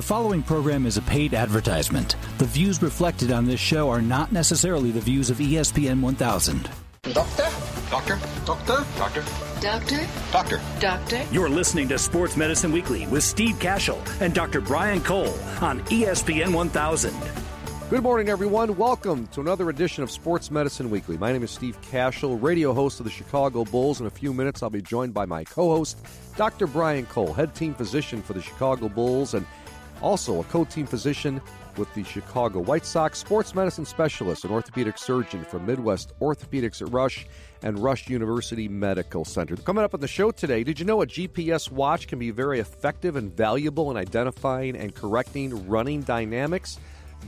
The following program is a paid advertisement. The views reflected on this show are not necessarily the views of ESPN 1000. Doctor? Doctor? Doctor? Doctor? Doctor? Doctor? Doctor? You're listening to Sports Medicine Weekly with Steve Cashel and Dr. Brian Cole on ESPN 1000. Good morning, everyone. Welcome to another edition of Sports Medicine Weekly. My name is Steve Cashel, radio host of the Chicago Bulls. In a few minutes, I'll be joined by my co host, Dr. Brian Cole, head team physician for the Chicago Bulls and also a co team physician with the Chicago White Sox, sports medicine specialist and orthopedic surgeon from Midwest Orthopedics at Rush and Rush University Medical Center. Coming up on the show today, did you know a GPS watch can be very effective and valuable in identifying and correcting running dynamics?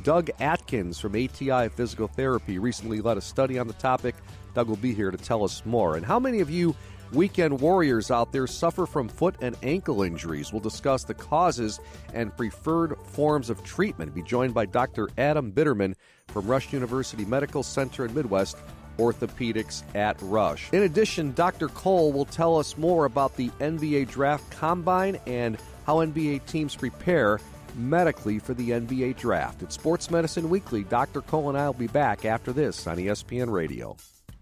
Doug Adams from ATI Physical Therapy recently led a study on the topic. Doug will be here to tell us more. And how many of you weekend warriors out there suffer from foot and ankle injuries? We'll discuss the causes and preferred forms of treatment. Be joined by Dr. Adam Bitterman from Rush University Medical Center in Midwest Orthopedics at Rush. In addition, Dr. Cole will tell us more about the NBA Draft Combine and how NBA teams prepare medically for the NBA Draft. It's Sports Medicine Weekly. Dr. Cole and I will be back after this on ESPN Radio.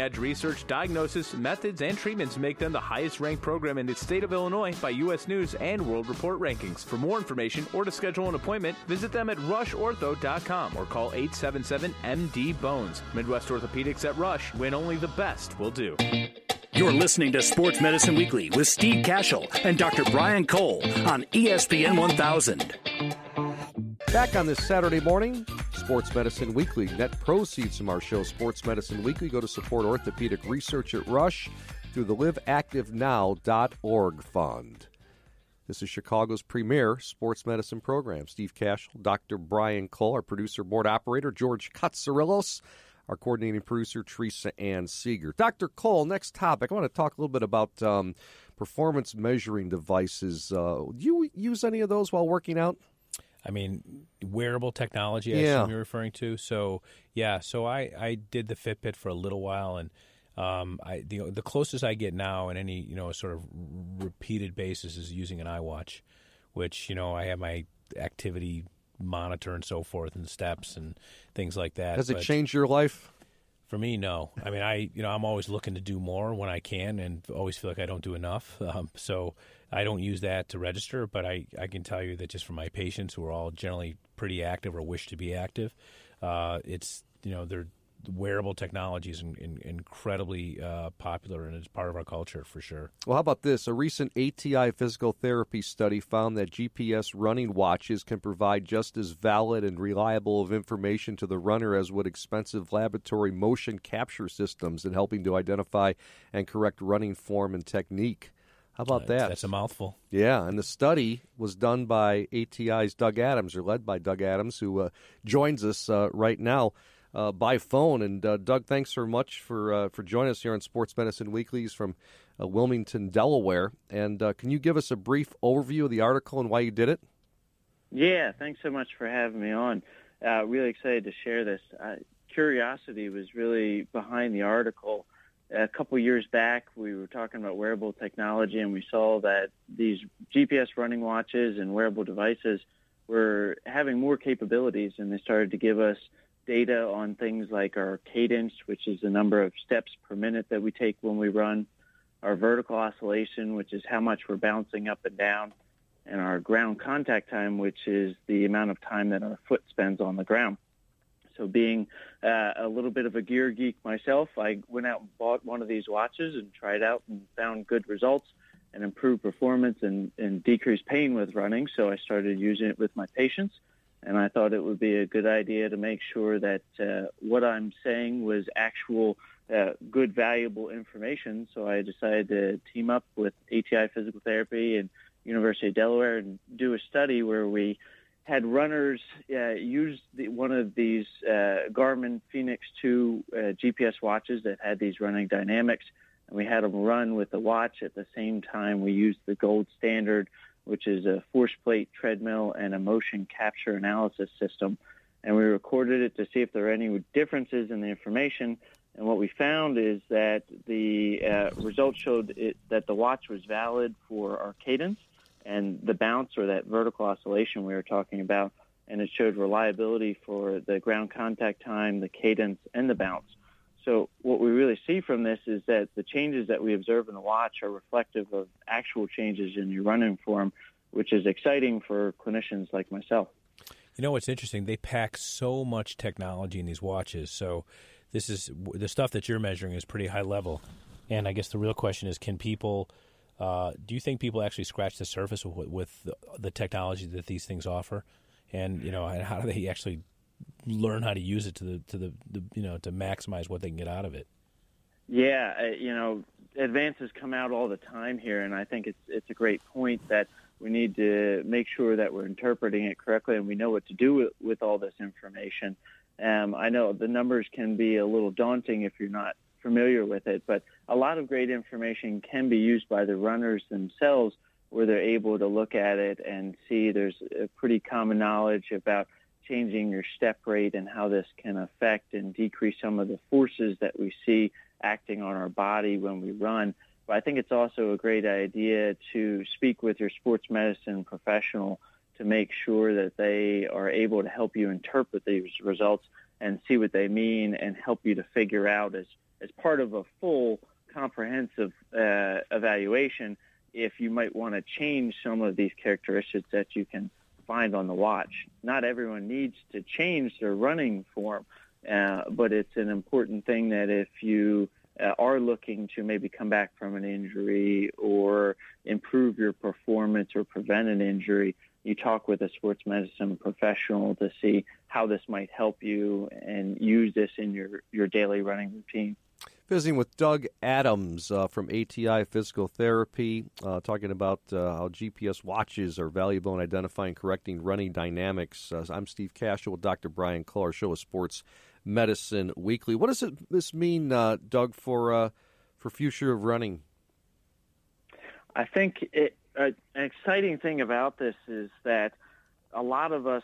edge research, diagnosis, methods, and treatments make them the highest ranked program in the state of Illinois by U.S. News and World Report rankings. For more information or to schedule an appointment, visit them at rushortho.com or call 877 MD Bones. Midwest Orthopedics at Rush, when only the best will do. You're listening to Sports Medicine Weekly with Steve Cashel and Dr. Brian Cole on ESPN 1000. Back on this Saturday morning, Sports Medicine Weekly. Net proceeds from our show, Sports Medicine Weekly, go to support orthopedic research at Rush through the liveactivenow.org fund. This is Chicago's premier sports medicine program. Steve Cashel, Dr. Brian Cole, our producer, board operator, George Katsarillos, our coordinating producer, Teresa Ann Seeger. Dr. Cole, next topic. I want to talk a little bit about um, performance measuring devices. Uh, do you use any of those while working out? I mean, wearable technology. I Yeah. assume you're referring to. So yeah, so I, I did the Fitbit for a little while, and um, I the the closest I get now in any you know sort of repeated basis is using an iWatch, which you know I have my activity monitor and so forth, and steps and things like that. Has it But changed your life? For me, no. I mean, I you know I'm always looking to do more when I can, and always feel like I don't do enough. Um, so I don't use that to register, but I, I can tell you that just for my patients who are all generally pretty active or wish to be active, uh, it's you know they're wearable technology is in, in, incredibly uh, popular and it's part of our culture for sure. Well, how about this? A recent ATI physical therapy study found that GPS running watches can provide just as valid and reliable of information to the runner as would expensive laboratory motion capture systems in helping to identify and correct running form and technique. How about Uh, that? That's a mouthful. Yeah, and the study was done by ATI's Doug Adams, or led by Doug Adams, who uh, joins us uh, right now uh, by phone. And uh, Doug, thanks so much for uh, for joining us here on Sports Medicine Weeklies from uh, Wilmington, Delaware. And uh, can you give us a brief overview of the article and why you did it? Yeah, thanks so much for having me on. Uh, really excited to share this. Uh, curiosity was really behind the article. A couple years back, we were talking about wearable technology, and we saw that these GPS running watches and wearable devices were having more capabilities, and they started to give us data on things like our cadence, which is the number of steps per minute that we take when we run, our vertical oscillation, which is how much we're bouncing up and down, and our ground contact time, which is the amount of time that our foot spends on the ground. So, being uh, a little bit of a gear geek myself, I went out and bought one of these watches and tried out and found good results and improved performance and, and decreased pain with running. So, I started using it with my patients. And I thought it would be a good idea to make sure that uh, what I'm saying was actual uh, good, valuable information. So I decided to team up with ATI Physical Therapy and University of Delaware and do a study where we had runners uh, use the, one of these uh, Garmin Fenix 2 uh, GPS watches that had these running dynamics, and we had them run with the watch at the same time. We used the gold standard, which is a force plate treadmill and a motion capture analysis system, and we recorded it to see if there were any differences in the information. And what we found is that the uh, results showed it, that the watch was valid for our cadence and the bounce or that vertical oscillation we were talking about, and it showed reliability for the ground contact time, the cadence, and the bounce. So what we really see from this is that the changes that we observe in the watch are reflective of actual changes in your running form, which is exciting for clinicians like myself. You know what's interesting? They pack so much technology in these watches. So this is the stuff that you're measuring is pretty high level. And I guess the real question is, can people uh, do you think people actually scratch the surface with, with the, the, technology that these things offer, and you know, and how do they actually learn how to use it to the to the, the you know to maximize what they can get out of it? Yeah, uh, you know, advances come out all the time here, and I think it's it's a great point that we need to make sure that we're interpreting it correctly and we know what to do with, with all this information. Um, I know the numbers can be a little daunting if you're not familiar with it, but a lot of great information can be used by the runners themselves where they're able to look at it and see there's a pretty common knowledge about changing your step rate and how this can affect and decrease some of the forces that we see acting on our body when we run. But I think it's also a great idea to speak with your sports medicine professional to make sure that they are able to help you interpret these results and see what they mean and help you to figure out as as part of a full comprehensive uh, evaluation if you might want to change some of these characteristics that you can find on the watch. Not everyone needs to change their running form, uh, but it's an important thing that if you uh, are looking to maybe come back from an injury or improve your performance or prevent an injury, you talk with a sports medicine professional to see how this might help you and use this in your, your daily running routine. Visiting with Doug Adams uh, from ATI Physical Therapy, uh, talking about uh, how GPS watches are valuable in identifying correcting running dynamics. Uh, I'm Steve Cashel with Dr. Brian Cole, our show of Sports Medicine Weekly. What does it, this mean, uh, Doug, for uh, for future of running? I think it, an exciting thing about this is that a lot of us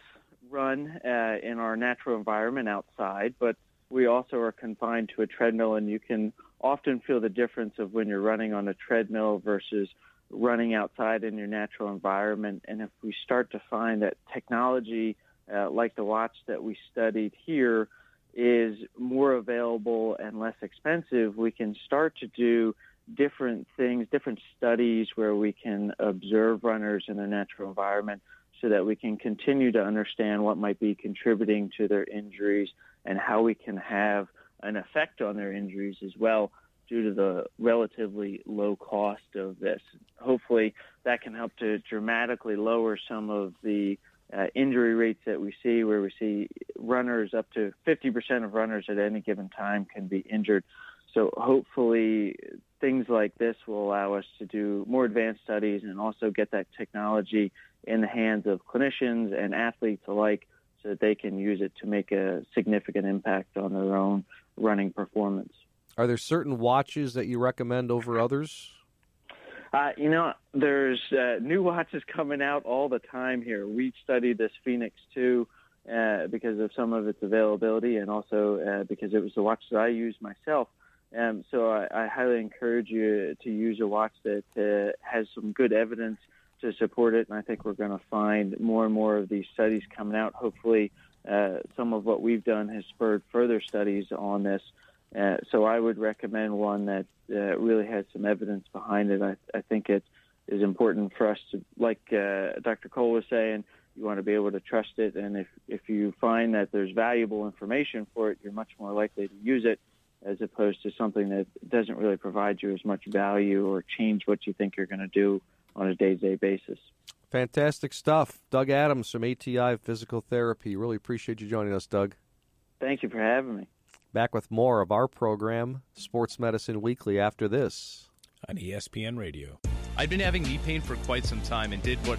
run in our natural environment outside, but we also are confined to a treadmill, and you can often feel the difference of when you're running on a treadmill versus running outside in your natural environment. And if we start to find that technology, uh, like the watch that we studied here, is more available and less expensive, we can start to do different things, different studies where we can observe runners in their natural environment so that we can continue to understand what might be contributing to their injuries and how we can have an effect on their injuries as well due to the relatively low cost of this. Hopefully, that can help to dramatically lower some of the uh, injury rates that we see, where we see runners up to 50% of runners at any given time can be injured. So hopefully, things like this will allow us to do more advanced studies and also get that technology in the hands of clinicians and athletes alike so that they can use it to make a significant impact on their own running performance. Are there certain watches that you recommend over others? Uh, you know, there's uh, new watches coming out all the time here. We studied this Fenix 2 uh, because of some of its availability and also uh, because it was the watch that I used myself. Um, so I, I highly encourage you to use a watch that uh, has some good evidence to support it. And I think we're going to find more and more of these studies coming out. Hopefully, uh, some of what we've done has spurred further studies on this. Uh, so I would recommend one that uh, really has some evidence behind it. I, I, think it is important for us to, like uh, Dr. Cole was saying, you want to be able to trust it. And if, if you find that there's valuable information for it, you're much more likely to use it as opposed to something that doesn't really provide you as much value or change what you think you're going to do on a day-to-day basis. Fantastic stuff. Doug Adams from ATI Physical Therapy. Really appreciate you joining us, Doug. Thank you for having me. Back with more of our program, Sports Medicine Weekly, after this. On ESPN Radio. I'd been having knee pain for quite some time and did what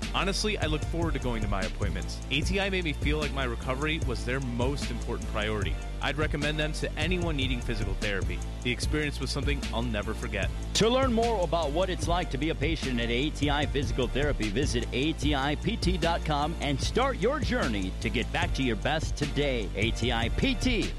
Honestly, I look forward to going to my appointments. ATI made me feel like my recovery was their most important priority. I'd recommend them to anyone needing physical therapy. The experience was something I'll never forget. To learn more about what it's like to be a patient at ATI Physical Therapy, visit ATIPT.com and start your journey to get back to your best today. ATIPT.com.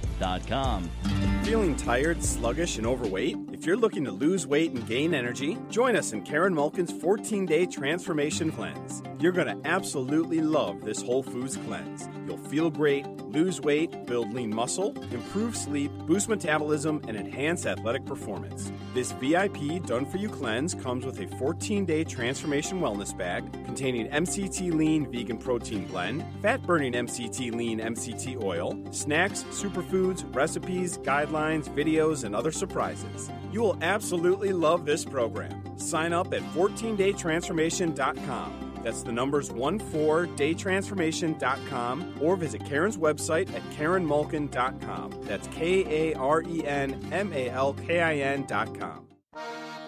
Feeling tired, sluggish, and overweight? If you're looking to lose weight and gain energy, join us in Karen Malkin's 14 day transformation cleanse. You're going to absolutely love this Whole Foods cleanse. You'll feel great, lose weight, build lean muscle, improve sleep, boost metabolism, and enhance athletic performance. This VIP Done For You cleanse comes with a 14 day transformation wellness bag containing MCT Lean Vegan Protein Blend, fat burning MCT Lean MCT Oil, snacks, superfoods, recipes, guidelines, videos, and other surprises. You will absolutely love this program. Sign up at 14daytransformation.com. That's the numbers 14daytransformation.com or visit Karen's website at karenmalkin.com. That's K A R E N M A L K I N.com.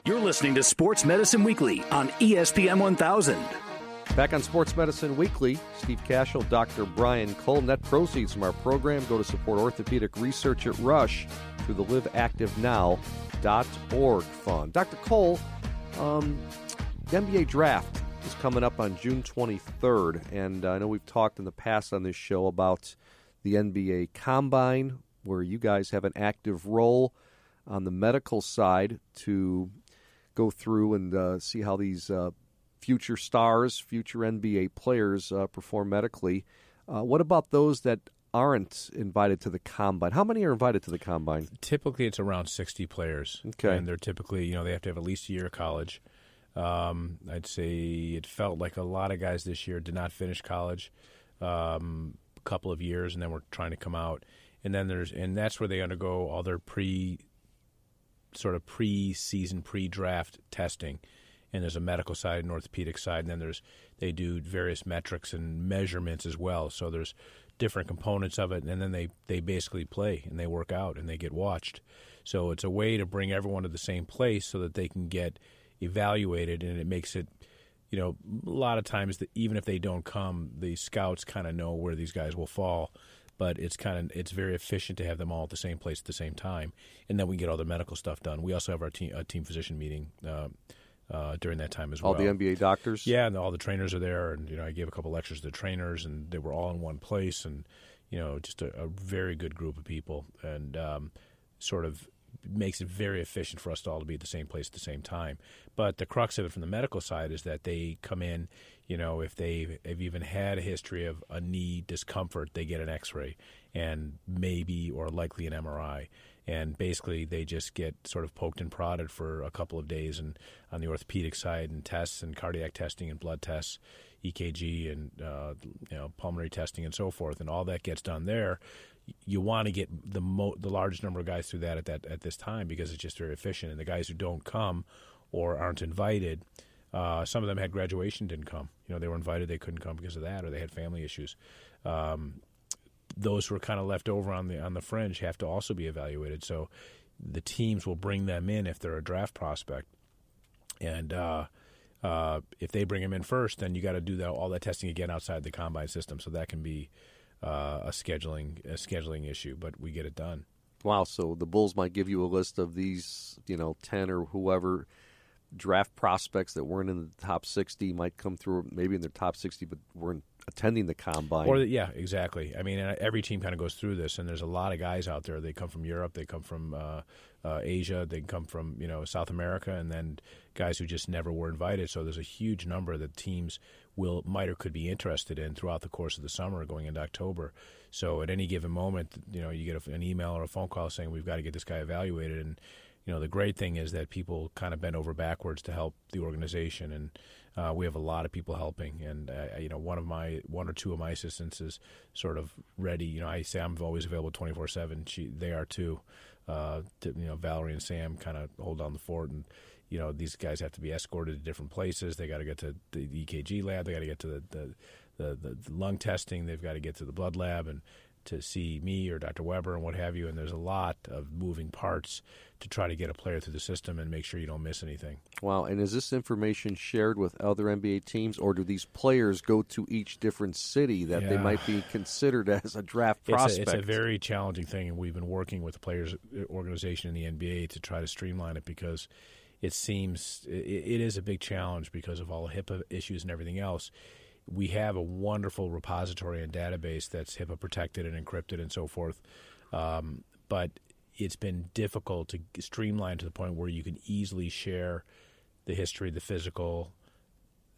You're listening to Sports Medicine Weekly on ESPN 1000. Back on Sports Medicine Weekly, Steve Cashel, Dr. Brian Cole. Net proceeds from our program go to support orthopedic research at Rush through the liveactivenow.org fund. Dr. Cole, um, the NBA draft is coming up on June 23rd, and I know we've talked in the past on this show about the NBA Combine, where you guys have an active role on the medical side to go through and uh, see how these uh, future stars, future NBA players uh, perform medically. Uh, what about those that aren't invited to the combine? How many are invited to the combine? Typically, it's around 60 players. Okay. And they're typically, you know, they have to have at least a year of college. Um, I'd say it felt like a lot of guys this year did not finish college um, a couple of years, and then we're trying to come out. And then there's, and that's where they undergo all their pre, sort of pre-season, pre-draft testing. And there's a medical side, an orthopedic side, and then there's they do various metrics and measurements as well. So there's different components of it, and then they they basically play and they work out and they get watched. So it's a way to bring everyone to the same place so that they can get evaluated, and it makes it, you know, a lot of times that even if they don't come, the scouts kind of know where these guys will fall. But it's kind of it's very efficient to have them all at the same place at the same time, and then we get all the medical stuff done. We also have our team a team physician meeting. Uh, uh, during that time as all well. All the NBA doctors? Yeah, and all the trainers are there. And, you know, I gave a couple lectures to the trainers, and they were all in one place. And, you know, just a, a very good group of people. And um, sort of makes it very efficient for us to all to be at the same place at the same time. But the crux of it from the medical side is that they come in, you know, if they have even had a history of a knee discomfort, they get an x ray and maybe or likely an MRI and basically they just get sort of poked and prodded for a couple of days and on the orthopedic side and tests and cardiac testing and blood tests ekg and uh, you know pulmonary testing and so forth. And all that gets done there. You want to get the mo- the largest number of guys through that at that at this time because it's just very efficient. And the guys who don't come or aren't invited uh, some of them had graduation didn't come. You know they were invited they couldn't come because of that or they had family issues. Um, those who are kind of left over on the on the fringe have to also be evaluated. So the teams will bring them in if they're a draft prospect, and uh, uh, if they bring them in first, then you got to do that, all that testing again outside the combine system. So that can be uh, a scheduling a scheduling issue, but we get it done. Wow! So the Bulls might give you a list of these, you know, ten or whoever draft prospects that weren't in the top sixty might come through, maybe in their top sixty, but weren't attending the combine. Or yeah, exactly. I mean, every team kind of goes through this, and there's a lot of guys out there. They come from Europe, they come from uh, uh, Asia, they come from you know South America, and then guys who just never were invited. So there's a huge number that teams will might or could be interested in throughout the course of the summer, going into October. So at any given moment, you know, you get an email or a phone call saying we've got to get this guy evaluated, and you know, the great thing is that people kind of bend over backwards to help the organization, and uh, we have a lot of people helping. And uh, you know, one of my one or two of my assistants is sort of ready. You know, I say I'm always available 24 seven. She they are too. Uh, to, you know, Valerie and Sam kind of hold down the fort, and you know these guys have to be escorted to different places. They got to get to the EKG lab. They got to get to the, the the, the lung testing. They've got to get to the blood lab and to see me or Dr. Weber and what have you. And there's a lot of moving parts to try to get a player through the system and make sure you don't miss anything. Wow. And is this information shared with other NBA teams, or do these players go to each different city that yeah. they might be considered as a draft prospect? It's a, it's a, very challenging thing, and we've been working with the players' organization in the NBA to try to streamline it because it seems it, it is a big challenge because of all the HIPAA issues and everything else we have a wonderful repository and database that's HIPAA protected and encrypted and so forth. Um, but it's been difficult to streamline to the point where you can easily share the history, the physical,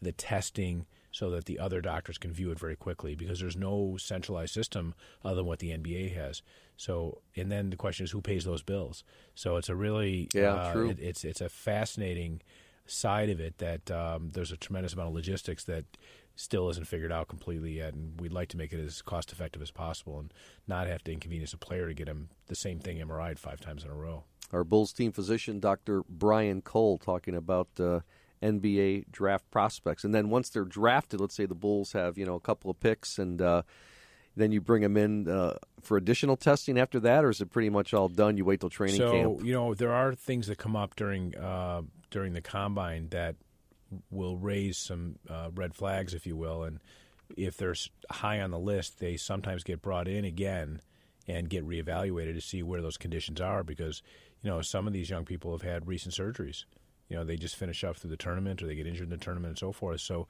the testing, so that the other doctors can view it very quickly because there's no centralized system other than what the NBA has. So, and then the question is who pays those bills. So it's a really yeah, uh, true. It, it's it's a fascinating side of it that um, there's a tremendous amount of logistics that still isn't figured out completely yet, and we'd like to make it as cost effective as possible and not have to inconvenience a player to get him the same thing MRI'd five times in a row. Our Bulls team physician, Dr. Brian Cole, talking about uh, NBA draft prospects, and then once they're drafted, let's say the Bulls have you know a couple of picks, and uh, then you bring them in uh, for additional testing after that, or is it pretty much all done? You wait till training so, camp. So you know there are things that come up during uh, during the combine that will raise some uh, red flags, if you will. And if they're high on the list, they sometimes get brought in again and get reevaluated to see where those conditions are because, you know, some of these young people have had recent surgeries. You know, they just finish up through the tournament or they get injured in the tournament and so forth. So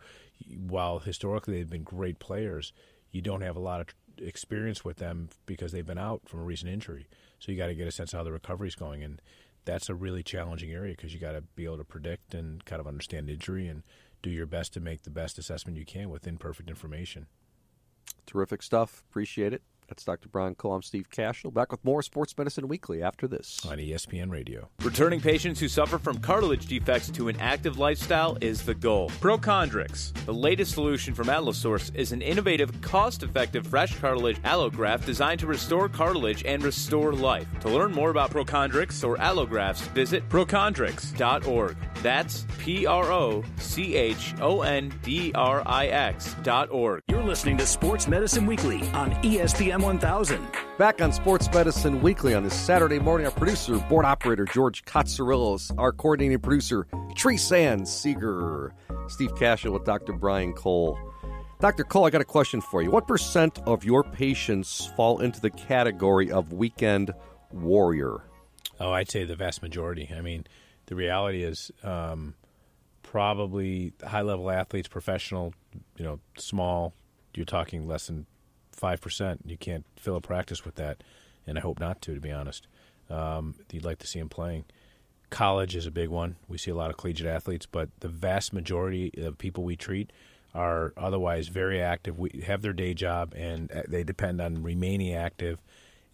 while historically they've been great players, you don't have a lot of experience with them because they've been out from a recent injury. So you got to get a sense of how the recovery is going. And that's a really challenging area because you got to be able to predict and kind of understand injury and do your best to make the best assessment you can with imperfect information. Terrific stuff. Appreciate it. That's Dr. Brian Cole. I'm Steve Cashel. Back with more Sports Medicine Weekly after this. On ESPN Radio. Returning patients who suffer from cartilage defects to an active lifestyle is the goal. Prochondrix, the latest solution from Allosource, is an innovative, cost effective fresh cartilage allograft designed to restore cartilage and restore life. To learn more about Prochondrix or allografts, visit prochondrix.org. That's P R O C H O N D R I X dot org. You're listening to Sports Medicine Weekly on ESPN 1000. Back on Sports Medicine Weekly on this Saturday morning, our producer, board operator George Katsarillos, our coordinating producer, Teresa Ann Seeger, Steve Cashel with Dr. Brian Cole. Dr. Cole, I got a question for you. What percent of your patients fall into the category of weekend warrior? Oh, I'd say the vast majority. I mean, the reality is um, probably high level athletes, professional, you know, small. You're talking less than five percent. You can't fill a practice with that, and I hope not to. To be honest, um, you'd like to see him playing. College is a big one. We see a lot of collegiate athletes, but the vast majority of people we treat are otherwise very active. We have their day job, and uh, they depend on remaining active.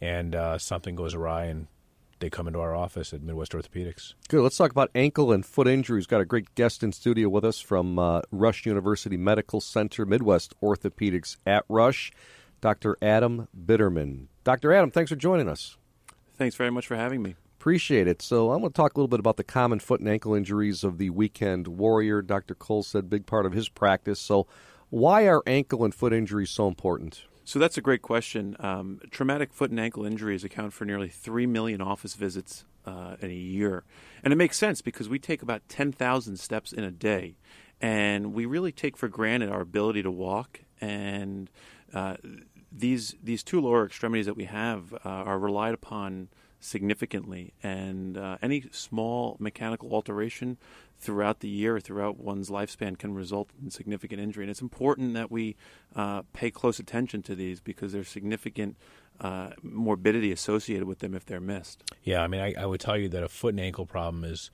And uh, something goes awry, and they come into our office at Midwest Orthopedics. Good. Let's talk about ankle and foot injuries. Got a great guest in studio with us from uh, Rush University Medical Center, Midwest Orthopedics at Rush, Dr. Adam Bitterman. Dr. Adam, thanks for joining us. Thanks very much for having me. Appreciate it. So I'm going to talk a little bit about the common foot and ankle injuries of the weekend warrior. Dr. Cole said big part of his practice. So why are ankle and foot injuries so important? So that's a great question. Um, traumatic foot and ankle injuries account for nearly 3 million office visits uh, in a year. And it makes sense because we take about 10,000 steps in a day. And we really take for granted our ability to walk. And uh, these, these two lower extremities that we have uh, are relied upon significantly. And uh, any small mechanical alteration throughout the year, throughout one's lifespan, can result in significant injury. And it's important that we uh, pay close attention to these because there's significant uh, morbidity associated with them if they're missed. Yeah, I mean, I, I, would tell you that a foot and ankle problem is,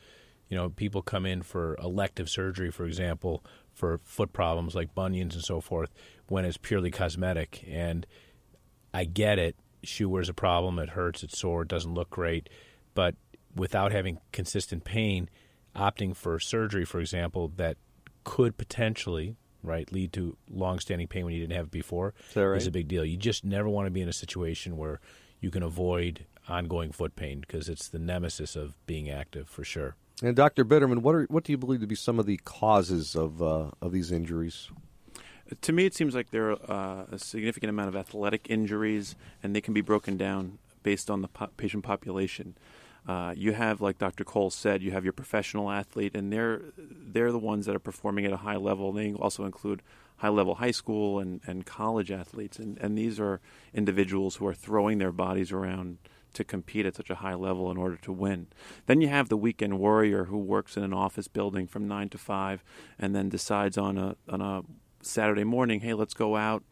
you know, people come in for elective surgery, for example, for foot problems like bunions and so forth, when it's purely cosmetic. And I get it. Shoe wear's a problem. It hurts. It's sore. It doesn't look great. But without having consistent pain, opting for surgery, for example, that could potentially right lead to long-standing pain when you didn't have it before is, right? is a big deal. You just never want to be in a situation where you can avoid ongoing foot pain because it's the nemesis of being active for sure. And Dr. Bitterman, what are what do you believe to be some of the causes of uh, of these injuries? To me, it seems like there are uh, a significant amount of athletic injuries, and they can be broken down based on the po- patient population. Uh, you have, like Dr. Cole said, you have your professional athlete, and they're they're the ones that are performing at a high level. They also include high level high school and, and college athletes, and, and these are individuals who are throwing their bodies around to compete at such a high level in order to win. Then you have the weekend warrior who works in an office building from nine to five, and then decides on a on a Saturday morning, hey, let's go out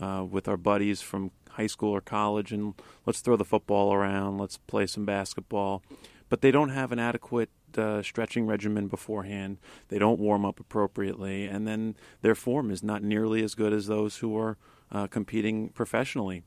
uh, with our buddies from high school or college and let's throw the football around, let's play some basketball. But they don't have an adequate uh, stretching regimen beforehand. They don't warm up appropriately, and then their form is not nearly as good as those who are uh, competing professionally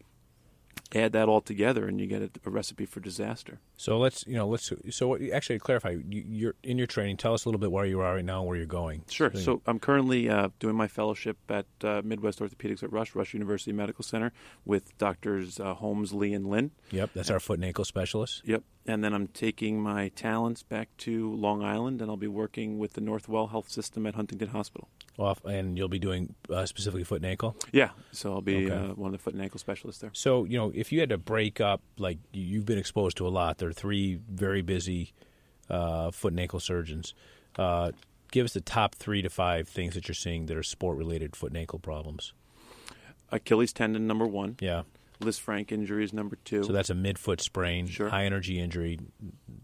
add that all together and you get a, a, recipe for disaster. So let's you know let's so what, actually clarify. You, are in your training. Tell us a little bit where you are right now, and where you're going. Sure. So, so I'm currently uh, doing my fellowship at uh, Midwest Orthopedics at Rush, Rush University Medical Center, with doctors uh, Holmes, Lee, and Lin. Yep, that's our foot and ankle specialist. Yep. And then I'm taking my talents back to Long Island, and I'll be working with the Northwell Health System at Huntington Hospital. Off, and you'll be doing uh, specifically foot and ankle. Yeah, so I'll be okay. uh, one of the foot and ankle specialists there. So you know, if you had to break up, like you've been exposed to a lot, there are three very busy uh, foot and ankle surgeons. Uh, give us the top three to five things that you're seeing that are sport-related foot and ankle problems. Achilles tendon number one. Yeah. Lisfranc injury is number two. So that's a midfoot sprain, sure. high energy injury.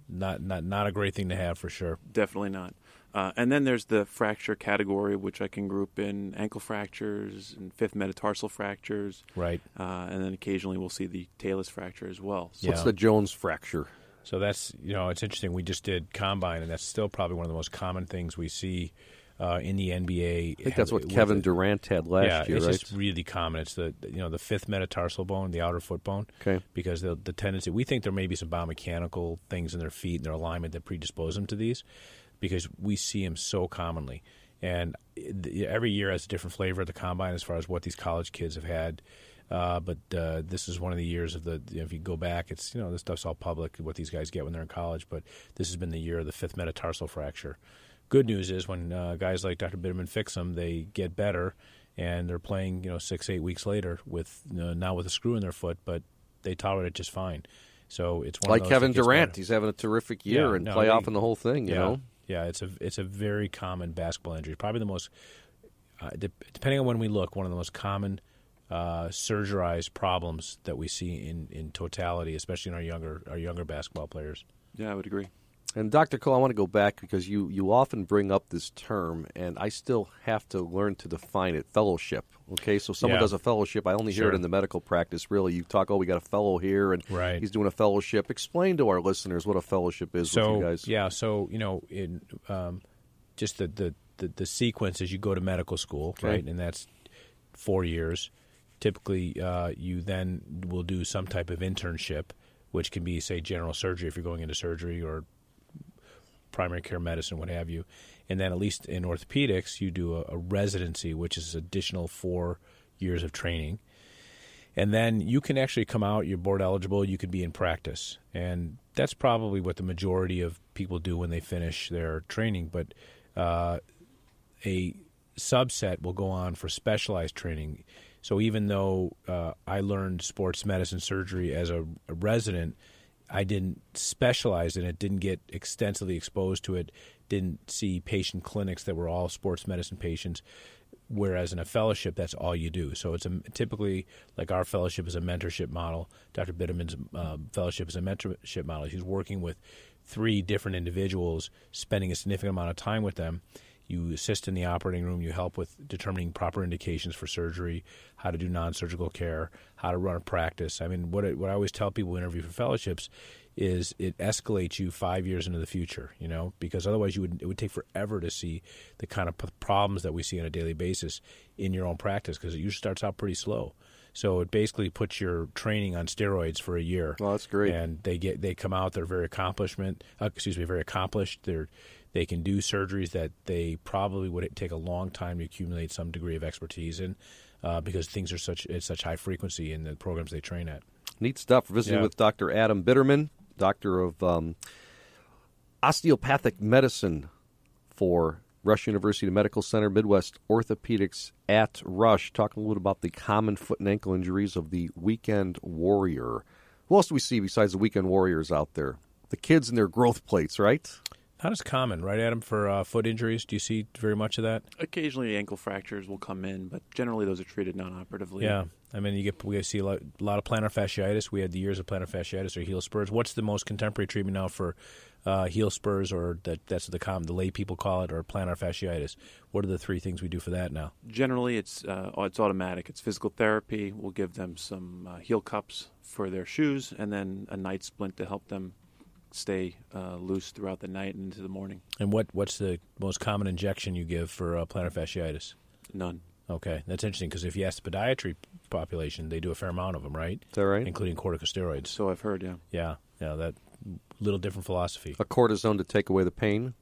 Not not not a great thing to have for sure. Definitely not. Uh, and then there's the fracture category, which I can group in ankle fractures and fifth metatarsal fractures. Right. Uh, and then occasionally we'll see the talus fracture as well. So yeah. What's the Jones fracture? So that's you know it's interesting. We just did combine, and that's still probably one of the most common things we see uh, in the NBA. I think that's what Kevin the, Durant had last yeah, year. it's right? just really common. It's the you know the fifth metatarsal bone, the outer foot bone. Okay. Because the the tendency, we think there may be some biomechanical things in their feet and their alignment that predispose them to these, because we see them so commonly. And every year has a different flavor at the combine as far as what these college kids have had. Uh, but uh, this is one of the years of the. You know, if you go back, it's you know this stuff's all public what these guys get when they're in college. But this has been the year of the fifth metatarsal fracture, good news is when uh, guys like Dr. Bitterman fix them, they get better, and they're playing you know six eight weeks later with uh, now with a screw in their foot, but they tolerate it just fine. So it's one of the like Kevin Durant. He's having a terrific year yeah, and no, playoff he, in the whole thing. You yeah, know. Yeah, it's a it's a very common basketball injury. Probably the most, uh, de- depending on when we look, one of the most common uh, surgerized problems that we see in, in totality, especially in our younger our younger basketball players. Yeah, I would agree. And Dr. Cole, I want to go back because you, you often bring up this term, and I still have to learn to define it fellowship. Okay, so someone Yeah. does a fellowship. I only hear it in the medical practice, really. You talk, oh, we got a fellow here, and Right. he's doing a fellowship. Explain to our listeners what a fellowship is so with you guys. yeah, so you know, in um, just the, the the the sequence is you go to medical school, Okay. right, and that's four years. Typically, uh, you then will do some type of internship, which can be, say, general surgery if you're going into surgery, or primary care medicine, what have you. And then, at least in orthopedics, you do a, a residency, which is additional four years of training. And then you can actually come out, you're board eligible, you could be in practice. And that's probably what the majority of people do when they finish their training. But uh, a subset will go on for specialized training. So even though uh, I learned sports medicine surgery as a, a resident, I didn't specialize in it, didn't get extensively exposed to it, didn't see patient clinics that were all sports medicine patients. Whereas in a fellowship, that's all you do. So it's a, typically like our fellowship is a mentorship model. Dr. Bitterman's uh, fellowship is a mentorship model. He's working with three different individuals, spending a significant amount of time with them. You assist in the operating room. You help with determining proper indications for surgery, how to do non-surgical care, how to run a practice. I mean, what I, what I always tell people who interview for fellowships is it escalates you five years into the future. You know, because otherwise you would it would take forever to see the kind of p- problems that we see on a daily basis in your own practice because it usually starts out pretty slow. So it basically puts your training on steroids for a year. Well, that's great. And they get they come out. They're very accomplishment. Uh, excuse me, very accomplished. They're they can do surgeries that they probably would take a long time to accumulate some degree of expertise in, uh, because things are such at such high frequency in the programs they train at. Neat stuff. We're visiting Yeah. with Dr. Adam Bitterman, doctor of um, osteopathic medicine for Rush University Medical Center, Midwest Orthopedics at Rush. Talking a little bit about the common foot and ankle injuries of the weekend warrior. Who else do we see besides the weekend warriors out there? The kids and their growth plates, right? Not as common, right, Adam, for uh, foot injuries? Do you see very much of that? Occasionally, ankle fractures will come in, but generally those are treated non-operatively. Yeah, I mean, you get we see a lot, a lot of plantar fasciitis. We had the years of plantar fasciitis or heel spurs. What's the most contemporary treatment now for uh, heel spurs, or that that's the common the lay people call it, or plantar fasciitis? What are the three things we do for that now? Generally, it's uh, it's automatic. It's physical therapy. We'll give them some uh, heel cups for their shoes, and then a night splint to help them stay uh, loose throughout the night and into the morning. And what what's the most common injection you give for uh, plantar fasciitis? None. Okay, that's interesting because if you ask the podiatry population, they do a fair amount of them, right? Is that right? Including corticosteroids. So I've heard, yeah. Yeah, yeah, that little different philosophy. A cortisone to take away the pain.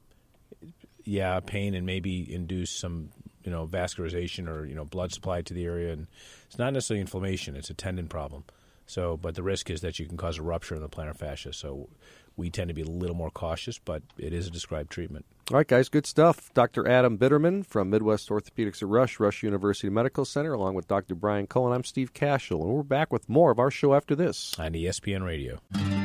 yeah, pain and maybe induce some you know vascularization or you know blood supply to the area, and it's not necessarily inflammation; it's a tendon problem. So, but the risk is that you can cause a rupture in the plantar fascia. So, we tend to be a little more cautious, but it is a described treatment. All right, guys, good stuff. Dr. Adam Bitterman from Midwest Orthopedics at Rush, Rush University Medical Center, along with Dr. Brian Cohen. I'm Steve Cashel, and we're back with more of our show after this. On ESPN Radio.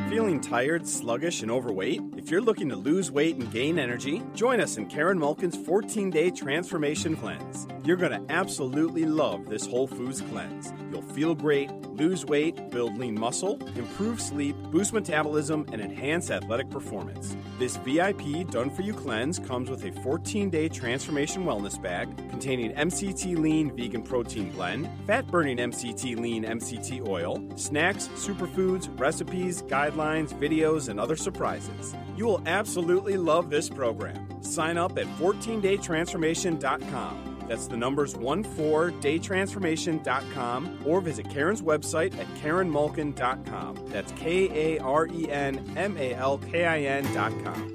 Feeling tired, sluggish, and overweight? If you're looking to lose weight and gain energy, join us in Karen Malkin's 14 day transformation cleanse. You're going to absolutely love this Whole Foods cleanse. You'll feel great, lose weight, build lean muscle, improve sleep, boost metabolism, and enhance athletic performance. This VIP done for you cleanse comes with a 14 day transformation wellness bag containing MCT lean vegan protein blend, fat burning MCT lean MCT oil, snacks, superfoods, recipes, guidelines, videos, and other surprises. You will absolutely love this program. Sign up at 14daytransformation.com. That's the numbers 14daytransformation.com or visit Karen's website at karenmalkin.com. That's K A R E N M A L K I N.com.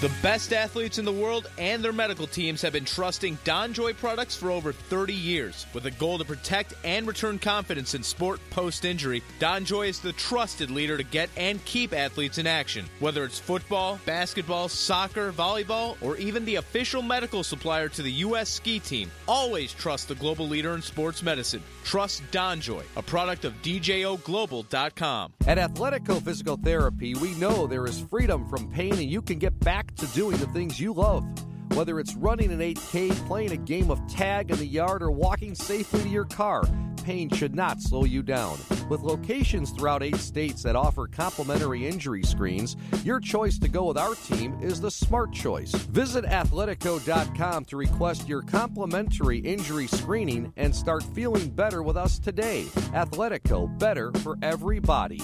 The best athletes in the world and their medical teams have been trusting DonJoy products for over 30 years. With a goal to protect and return confidence in sport post injury, DonJoy is the trusted leader to get and keep athletes in action. Whether it's football, basketball, soccer, volleyball, or even the official medical supplier to the U.S. ski team, always trust the global leader in sports medicine. Trust DonJoy, a product of DJOGlobal.com. At Athletico Physical Therapy, we know there is freedom from pain and you can get back to doing the things you love. Whether it's running an 8K, playing a game of tag in the yard, or walking safely to your car, pain should not slow you down. With locations throughout eight states that offer complimentary injury screens, your choice to go with our team is the smart choice. Visit athletico.com to request your complimentary injury screening and start feeling better with us today. Athletico, better for everybody.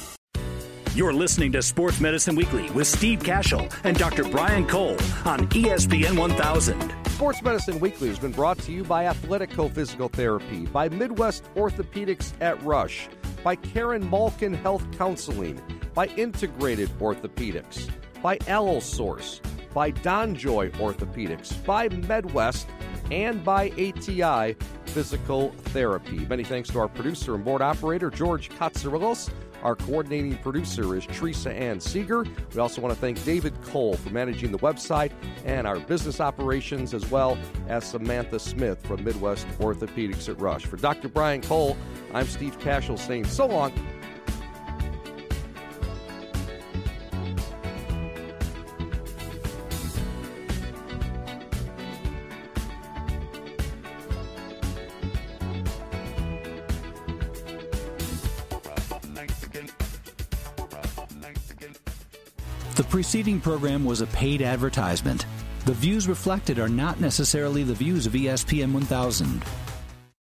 You're listening to Sports Medicine Weekly with Steve Cashel and Dr. Brian Cole on ESPN 1000. Sports Medicine Weekly has been brought to you by Athletico Physical Therapy, by Midwest Orthopedics at Rush, by Karen Malkin Health Counseling, by Integrated Orthopedics, by Allosource, Source by Donjoy Orthopedics, by MedWest, and by ATI Physical Therapy. Many thanks to our producer and board operator, George Katsarilos. Our coordinating producer is Teresa Ann Seeger. We also want to thank David Cole for managing the website and our business operations, as well as Samantha Smith from Midwest Orthopedics at Rush. For Dr. Brian Cole, I'm Steve Cashel saying so long. Preceding program was a paid advertisement. The views reflected are not necessarily the views of ESPN 1000.